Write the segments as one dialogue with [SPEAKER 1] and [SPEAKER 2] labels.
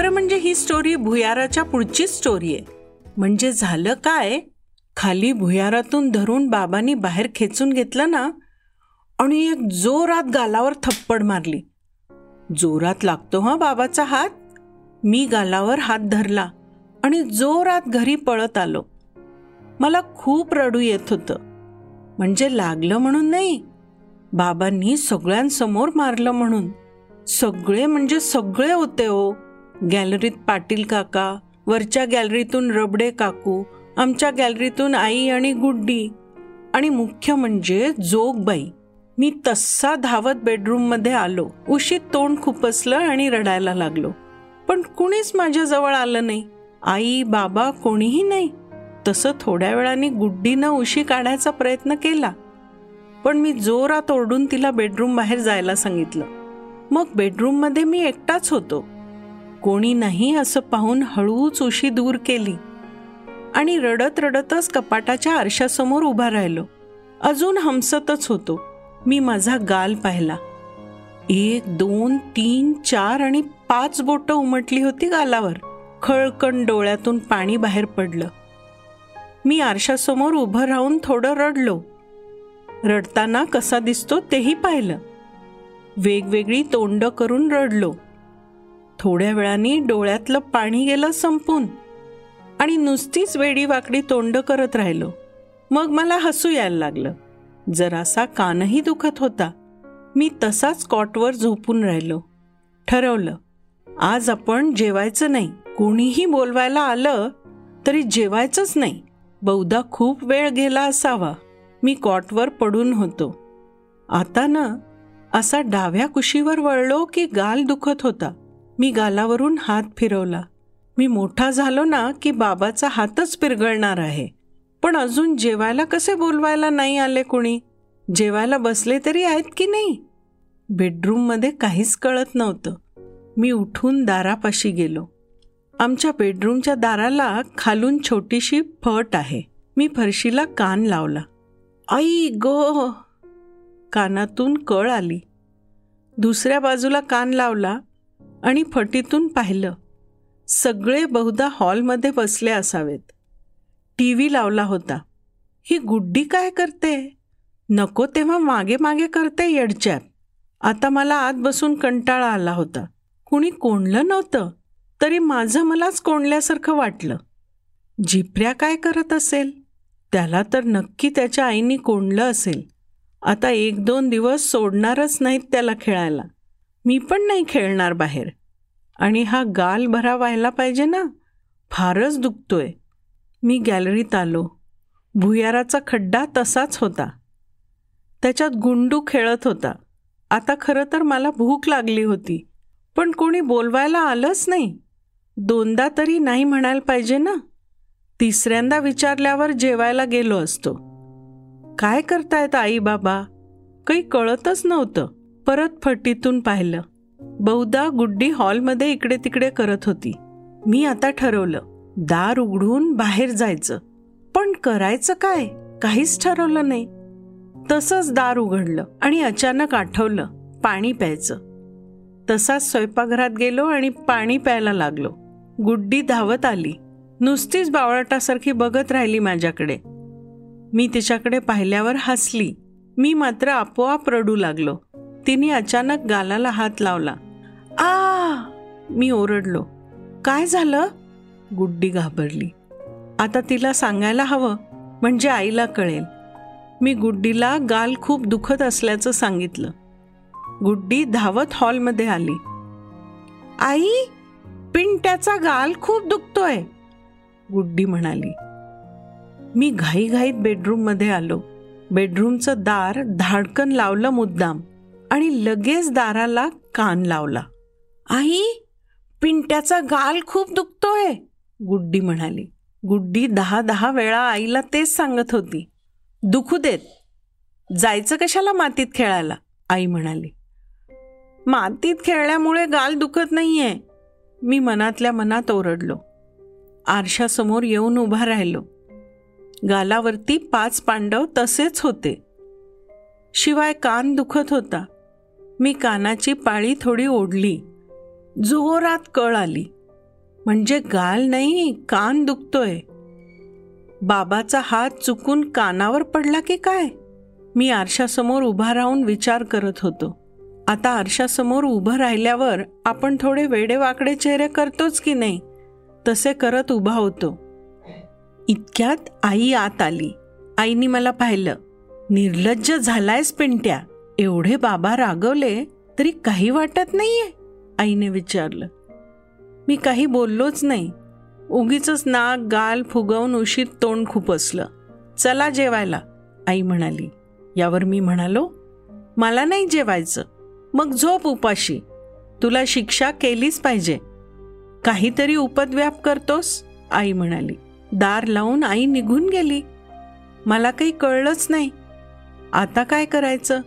[SPEAKER 1] खरं म्हणजे ही story भुयाराच्या पुढचीच story आहे. म्हणजे झालं काय? खाली भुयारातून धरून बाबांनी बाहेर खेचून घेतलं ना? आणि एक जोरात गालावर थप्पड मारली. जोरात लागतो हा बाबाचा हात? मी गालावर हात धरला आणि जोरात घरी पळत आलो. मला खूप रडू येत होतं. म्हणजे लागलं म्हणून नाही. बाबांनी सगळ्यांसमोर मारलं म्हणून. सगळे म्हणजे सगळे होते हो. गॅलरीत पाटील काका वरच्या गॅलरीतून रबडे काकू आमच्या गॅलरीतून आई आणि गुड्डी आणि मुख्य म्हणजे जोगबाई मी तस्सा धावत बेडरूममध्ये आलो. उशीत तोंड खुपसलं आणि रडायला लागलो. पण कुणीच माझ्याजवळ आलं नाही. आई बाबा कोणीही नाही. तसं थोड्या वेळाने गुड्डीनं उशी काढायचा प्रयत्न केला. पण मी जोरात ओरडून तिला बेडरूम बाहेर जायला सांगितलं. मग बेडरूममध्ये मी एकटाच होतो. कोणी नाही असं पाहून हळूच उशी दूर केली. आणि रडत रडतच कपाटाच्या आरशासमोर उभा राहिलो. अजून हमसतच होतो. मी माझा गाल पाहिला. एक दोन तीन चार आणि पाच बोटं उमटली होती गालावर. खळकण डोळ्यातून पाणी बाहेर पडलं. मी आरशासमोर उभं राहून थोडं रडलो. रडताना कसा दिसतो तेही पाहिलं. वेगवेगळी तोंड करून रडलो. थोड्या वेळाने डोळ्यातलं पाणी गेलं संपून. आणि नुसतीच वेडी वाकडी तोंड करत राहिलो. मग मला हसू यायला लागलं. जरासा कानही दुखत होता. मी तसाच कॉटवर झोपून राहिलो. ठरवलं आज आपण जेवायचं नाही. कोणीही बोलवायला आलं तरी जेवायचंच नाही. बहुधा खूप वेळ गेला असावा. मी कॉटवर पडून होतो. आता ना असा डाव्या कुशीवर वळलो की गाल दुखत होता. मी गालावरून हात फिरवला. मी मोठा झालो ना की बाबाचा हातच पिरगळणार आहे. पण अजून जेवायला कसे बोलवायला नाही आले कोणी? जेवायला बसले तरी आहेत की नाही? बेडरूममध्ये काहीच कळत नव्हतं. मी उठून दारापाशी गेलो. आमच्या बेडरूमच्या दाराला खालून छोटीशी फट आहे. मी फरशीला कान लावला. आई गो! कानातून कळ आली. दुसऱ्या बाजूला कान लावला. आणि फटीतून पाहिलं सगळे बहुधा हॉलमध्ये बसले असावेत. टी व्ही लावला होता. ही गुड्डी काय करते? नको तेव्हा मागे मागे करते येडच्यात. आता मला आत बसून कंटाळा आला होता. कुणी कोंडलं नव्हतं तरी माझं मलाच कोंडल्यासारखं वाटलं. जिप्र्या काय करत असेल? त्याला तर नक्की त्याच्या आईनी कोंडलं असेल. आता एक दोन दिवस सोडणारच नाहीत त्याला खेळायला. मी पण नाही खेळणार बाहेर. आणि हा गाल भरा व्हायला पाहिजे ना? फारच दुखतोय. मी गॅलरीत आलो. भुयाराचा खड्डा तसाच होता. त्याच्यात गुंडू खेळत होता. आता खरं तर मला भूक लागली होती. पण कोणी बोलवायला आलंच नाही. दोनदा तरी नाही म्हणायला पाहिजे ना? तिसऱ्यांदा विचारल्यावर जेवायला गेलो असतो. काय करतायत आई बाबा? काही कळतच नव्हतं. परत फटीतून पाहिलं. बहुधा गुड्डी हॉलमध्ये इकडे तिकडे करत होती. मी आता ठरवलं दार उघडून बाहेर जायचं. पण करायचं काय? काहीच ठरवलं नाही. तसंच दार उघडलं आणि अचानक आठवलं पाणी प्यायचं. तसाच स्वयंपाकघरात गेलो आणि पाणी प्यायला लागलो. गुड्डी धावत आली. नुसतीच बावळटासारखी बघत राहिली माझ्याकडे. मी तिच्याकडे पाहिल्यावर हसली. मी मात्र आपोआप रडू लागलो. तिने अचानक गालाला हात लावला. आ मी ओरडलो. काय झालं? गुड्डी घाबरली. आता तिला सांगायला हवं म्हणजे आईला कळेल. मी गुड्डीला गाल खूप दुखत असल्याचं सांगितलं. गुड्डी धावत हॉलमध्ये आली. आई पिंट्याचा गाल खूप दुखतोय. गुड्डी म्हणाली. मी घाईघाईत बेडरूममध्ये आलो. बेडरूमचं दार धाडकन लावलं मुद्दाम. आणि लगेच दाराला कान लावला. आई पिंट्याचा गाल खूप दुखतोय गुड्डी म्हणाली. गुड्डी दहा दहा वेळा आईला तेच सांगत होती. दुखू देत. जायचं कशाला मातीत खेळायला? आई म्हणाली. मातीत खेळल्यामुळे गाल दुखत नाहीये. मी मनातल्या मनात ओरडलो. आरशासमोर येऊन उभा राहिलो. गालावरती पाच पांडव तसेच होते. शिवाय कान दुखत होता. मी कानाची पाळी थोडी ओढली. जोरात कळ आली. म्हणजे गाल नाही कान दुखतोय. बाबाचा हात चुकून कानावर पडला की काय? मी आरशासमोर उभा राहून विचार करत होतो. आता आरशासमोर उभं राहिल्यावर आपण थोडे वेडेवाकडे चेहरे करतोच की नाही? तसे करत उभा होतो. इतक्यात आई आत आली. आईनी मला पाहिलं. निर्लज्ज झालायस पिंट्या. एवढे बाबा रागवले तरी काही वाटत नाहीये आईने विचारलं. मी काही बोललोच नाही. उगीच नाक गाल फुगवून उशीर तोंड खुपसलं. चला जेवायला आई म्हणाली. यावर मी म्हणालो मला नाही जेवायचं. मग झोप उपाशी. तुला शिक्षा केलीच पाहिजे. काहीतरी उपद्व्याप करतोस आई म्हणाली. दार लावून आई निघून गेली. मला काही कळलंच नाही. आता काय करायचं?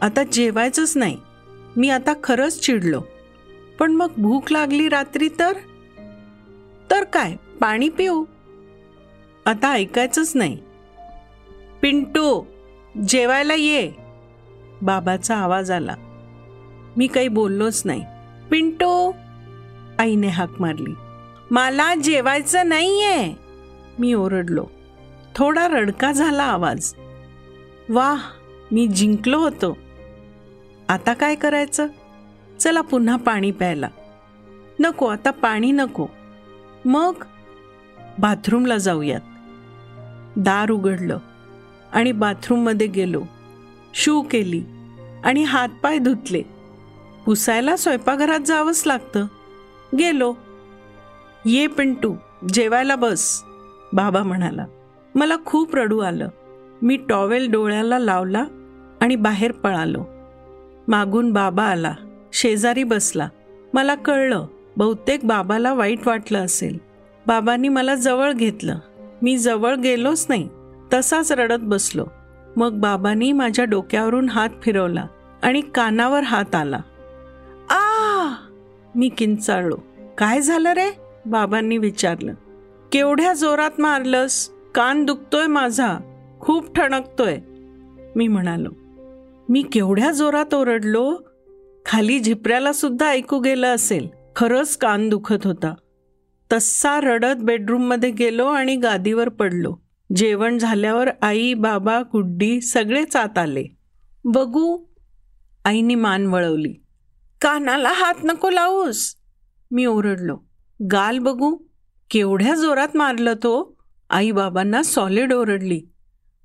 [SPEAKER 1] आता जेवायचंच नाही. मी आता खरंच चिडलो. पण मग भूक लागली रात्री तर? तर काय पाणी पिऊ? आता ऐकायचंच नाही. पिंटू जेवायला ये. बाबाचा आवाज आला. मी काही बोललोच नाही. पिंटू! आईने हाक मारली. मला जेवायचं नाहीये. मी ओरडलो. थोडा रडका झाला आवाज. वाह मी जिंकलो होतो. आता काय करायचं? चला पुन्हा पाणी प्यायला. नको आता पाणी नको. मग? बाथरूमला जाऊयात. दार उघडलं आणि बाथरूममध्ये गेलो. शू केली आणि हातपाय धुतले. पुसायला स्वयंपाकघरात जावंच लागतं. गेलो. ये पिंटू जेवायला बस बाबा म्हणाला. मला खूप रडू आलं. मी टॉवेल डोळ्याला लावला आणि बाहेर पळालो. मागून बाबा आला. शेजारी बसला. मला कळलं बहुतेक बाबाला वाईट वाटलं असेल. बाबांनी मला जवळ घेतलं. मी जवळ गेलोच नाही. तसाच रडत बसलो. मग बाबांनी माझ्या डोक्यावरून हात फिरवला आणि कानावर हात आला. आ! मी किंचाळलो. काय झालं रे? बाबांनी विचारलं. केवढ्या जोरात मारलंस? कान दुखतोय माझा. खूप ठणकतोय. मी म्हणालो. मी केवढ्या जोरात ओरडलो? खाली झिपऱ्याला सुद्धा ऐकू गेलं असेल. खरंच कान दुखत होता. तस्सा रडत बेडरूममध्ये गेलो आणि गादीवर पडलो. जेवण झाल्यावर आई बाबा गुड्डी सगळेच आत आले. बघू आईनी मान वळवली. कानाला हात नको लावूस. मी ओरडलो. गाल बघू केवढ्या जोरात मारलं तो? आई बाबांना सॉलिड ओरडली.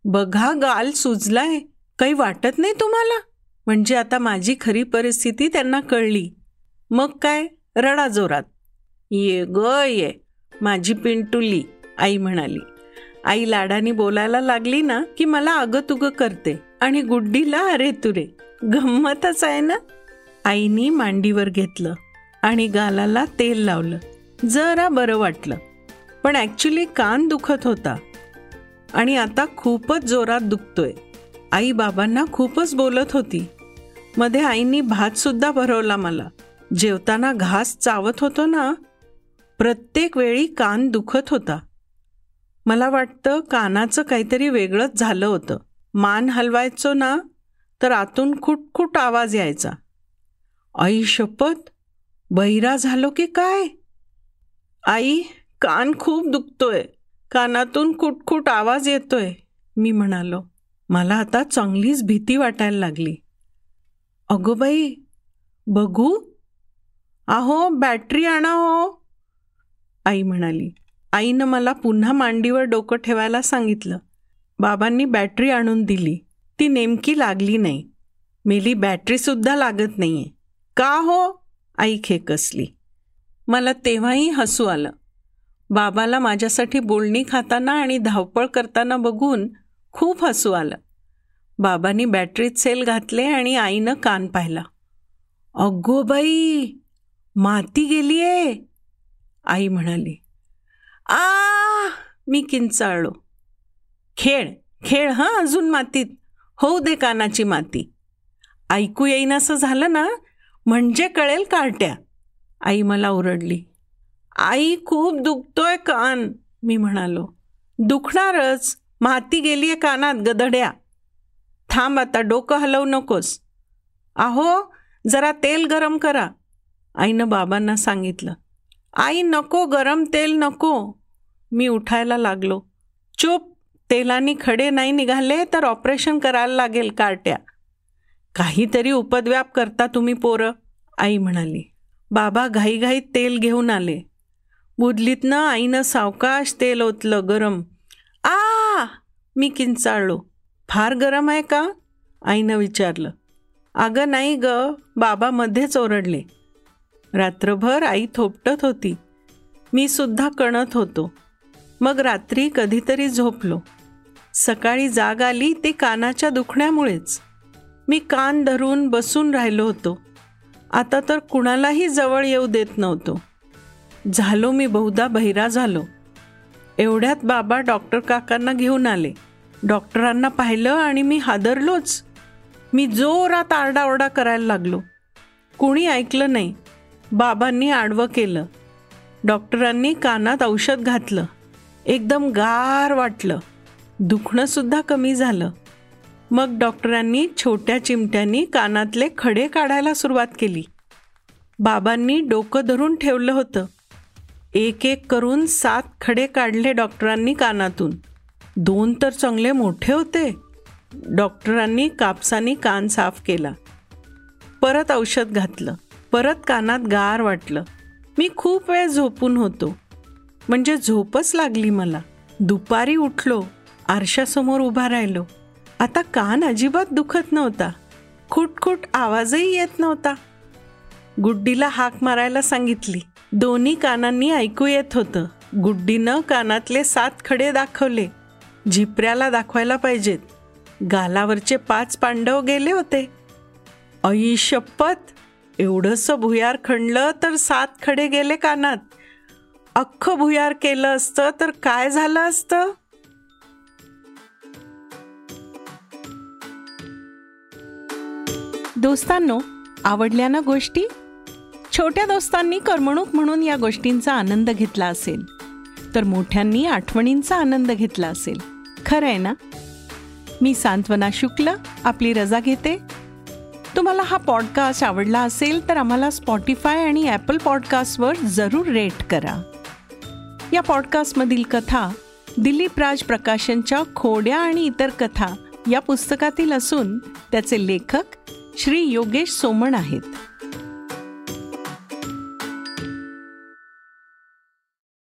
[SPEAKER 1] बघा गाल सुजलाय. काही वाटत नाही तुम्हाला? म्हणजे आता माझी खरी परिस्थिती त्यांना कळली. मग काय? रडा जोरात. ये ग ये. माझी पिंटुली आई म्हणाली. आई लाडानी बोलायला लागली ना की मला अगतुग करते आणि गुड्डीला अरे तुरे गंमतच आहे ना? आईनी मांडीवर घेतलं आणि गालाला तेल लावलं. जरा बरं वाटलं. पण ॲक्च्युली कान दुखत होता. आणि आता खूपच जोरात दुखतोय. आई बाबांना खूपच बोलत होती. मध्ये आईनी भातसुद्धा भरवला मला. जेवताना घास चावत होतो ना प्रत्येक वेळी कान दुखत होता. मला वाटतं कानाचं काहीतरी वेगळंच झालं होतं. मान हलवायचो ना तर आतून खुटखुट आवाज यायचा. आई शपथ? बहिरा झालो की काय? आई कान खूप दुखतोय. कानातून खुटखुट आवाज येतोय मी म्हणालो. मला आता चांगलीच भीती वाटायला लागली. अगं बाई बघू. आहो बॅटरी आणा हो. आई म्हणाली. आईनं मला पुन्हा मांडीवर डोकं ठेवायला सांगितलं. बाबांनी बॅटरी आणून दिली. ती नेमकी लागली नाही. मेली बॅटरीसुद्धा लागत नाहीये. का हो? आई खेकसली. मला तेव्हाही हसू आलं. बाबाला माझ्यासाठी बोलणी खाताना आणि धावपळ करताना बघून खूप हसू आलं. बाबांनी बॅटरीत सेल घातले आणि आईनं कान पाहिला. अगो बाई माती गेलीये. आई म्हणाली आ मी किंचाळलो. खेळ खेळ हां अजून मातीत. होऊ दे कानाची माती. ऐकू येईन असं झालं ना म्हणजे कळेल कार्ट्या. आई मला ओरडली आई खूप दुखतोय कान. मी म्हणालो दुखणारच. माती गेलीये कानात गदड्या. थांब आता डोकं हलवू नकोस. आहो जरा तेल गरम करा. आईनं बाबांना सांगितलं. आई नको गरम तेल नको. मी उठायला लागलो. चुप तेलानी खडे नाही निघाले तर ऑपरेशन करायला लागेल कार्ट्या. काहीतरी उपद्व्याप करता तुम्ही पोरं आई म्हणाली. बाबा घाईघाईत तेल घेऊन आले. बुदलीतनं आईनं सावकाश तेल ओतलं गरम. मी किंचाळलो. फार गरम आहे का? आईनं विचारलं. अगं नाही ग बाबा मध्येच ओरडले. रात्रभर आई थोपटत होती. मी सुद्धा कणत होतो. मग रात्री कधीतरी झोपलो. सकाळी जाग आली ते कानाच्या दुखण्यामुळेच. मी कान धरून बसून राहिलो होतो. आता तर कुणालाही जवळ येऊ देत नव्हतो. झालो मी बहुधा बहिरा झालो. एवढ्यात बाबा डॉक्टर काकांना घेऊन आले. डॉक्टरांना पाहिलं आणि मी हादरलोच. मी जोरात आरडाओरडा करायला लागलो. कुणी ऐकलं नाही. बाबांनी आडवं केलं. डॉक्टरांनी कानात औषध घातलं. एकदम गार वाटलं. दुखणंसुद्धा कमी झालं. मग डॉक्टरांनी छोट्या चिमट्यांनी कानातले खडे काढायला सुरुवात केली. बाबांनी डोकं धरून ठेवलं होतं. एक एक करून सात खडे काढले डॉक्टरांनी कानातून. दोन तर चांगले मोठे होते. डॉक्टरांनी कापसानी कान साफ केला. परत औषध घातलं. परत कानात गार वाटलं. मी खूप वेळ झोपून होतो. म्हणजे झोपच लागली मला. दुपारी उठलो. आरशासमोर उभा राहिलो. आता कान अजिबात दुखत नव्हता. खुटखुट आवाजही येत नव्हता. गुड्डीला हाक मारायला सांगितली. दोन्ही कानांनी ऐकू येत होतं. गुड्डीनं कानातले सात खडे दाखवले. झिपऱ्याला दाखवायला पाहिजेत. गालावरचे पाच पांडव गेले होते. आई शपथ! एवढंसं भुयार खणलं तर सात खडे गेले कानात. अख्खं भुयार केलं असतं तर काय झालं असतं?
[SPEAKER 2] दोस्तांनो आवडल्या ना गोष्टी? छोट्या दोस्तांनी करमणूक म्हणून या गोष्टींचा आनंद घेतला असेल तर मोठ्यांनी आठवणींचा आनंद घेतला असेल. खरं आहे ना? मी सांत्वना शुक्ल आपली रजा घेते. तुम्हाला हा पॉडकास्ट आवडला असेल तर आम्हाला स्पॉटीफाय आणि ॲपल पॉडकास्टवर जरूर रेट करा. या पॉडकास्टमधील कथा दिलीप राज प्रकाशनच्या खोड्या आणि इतर कथा या पुस्तकातील असून त्याचे लेखक श्री योगेश सोमण आहेत.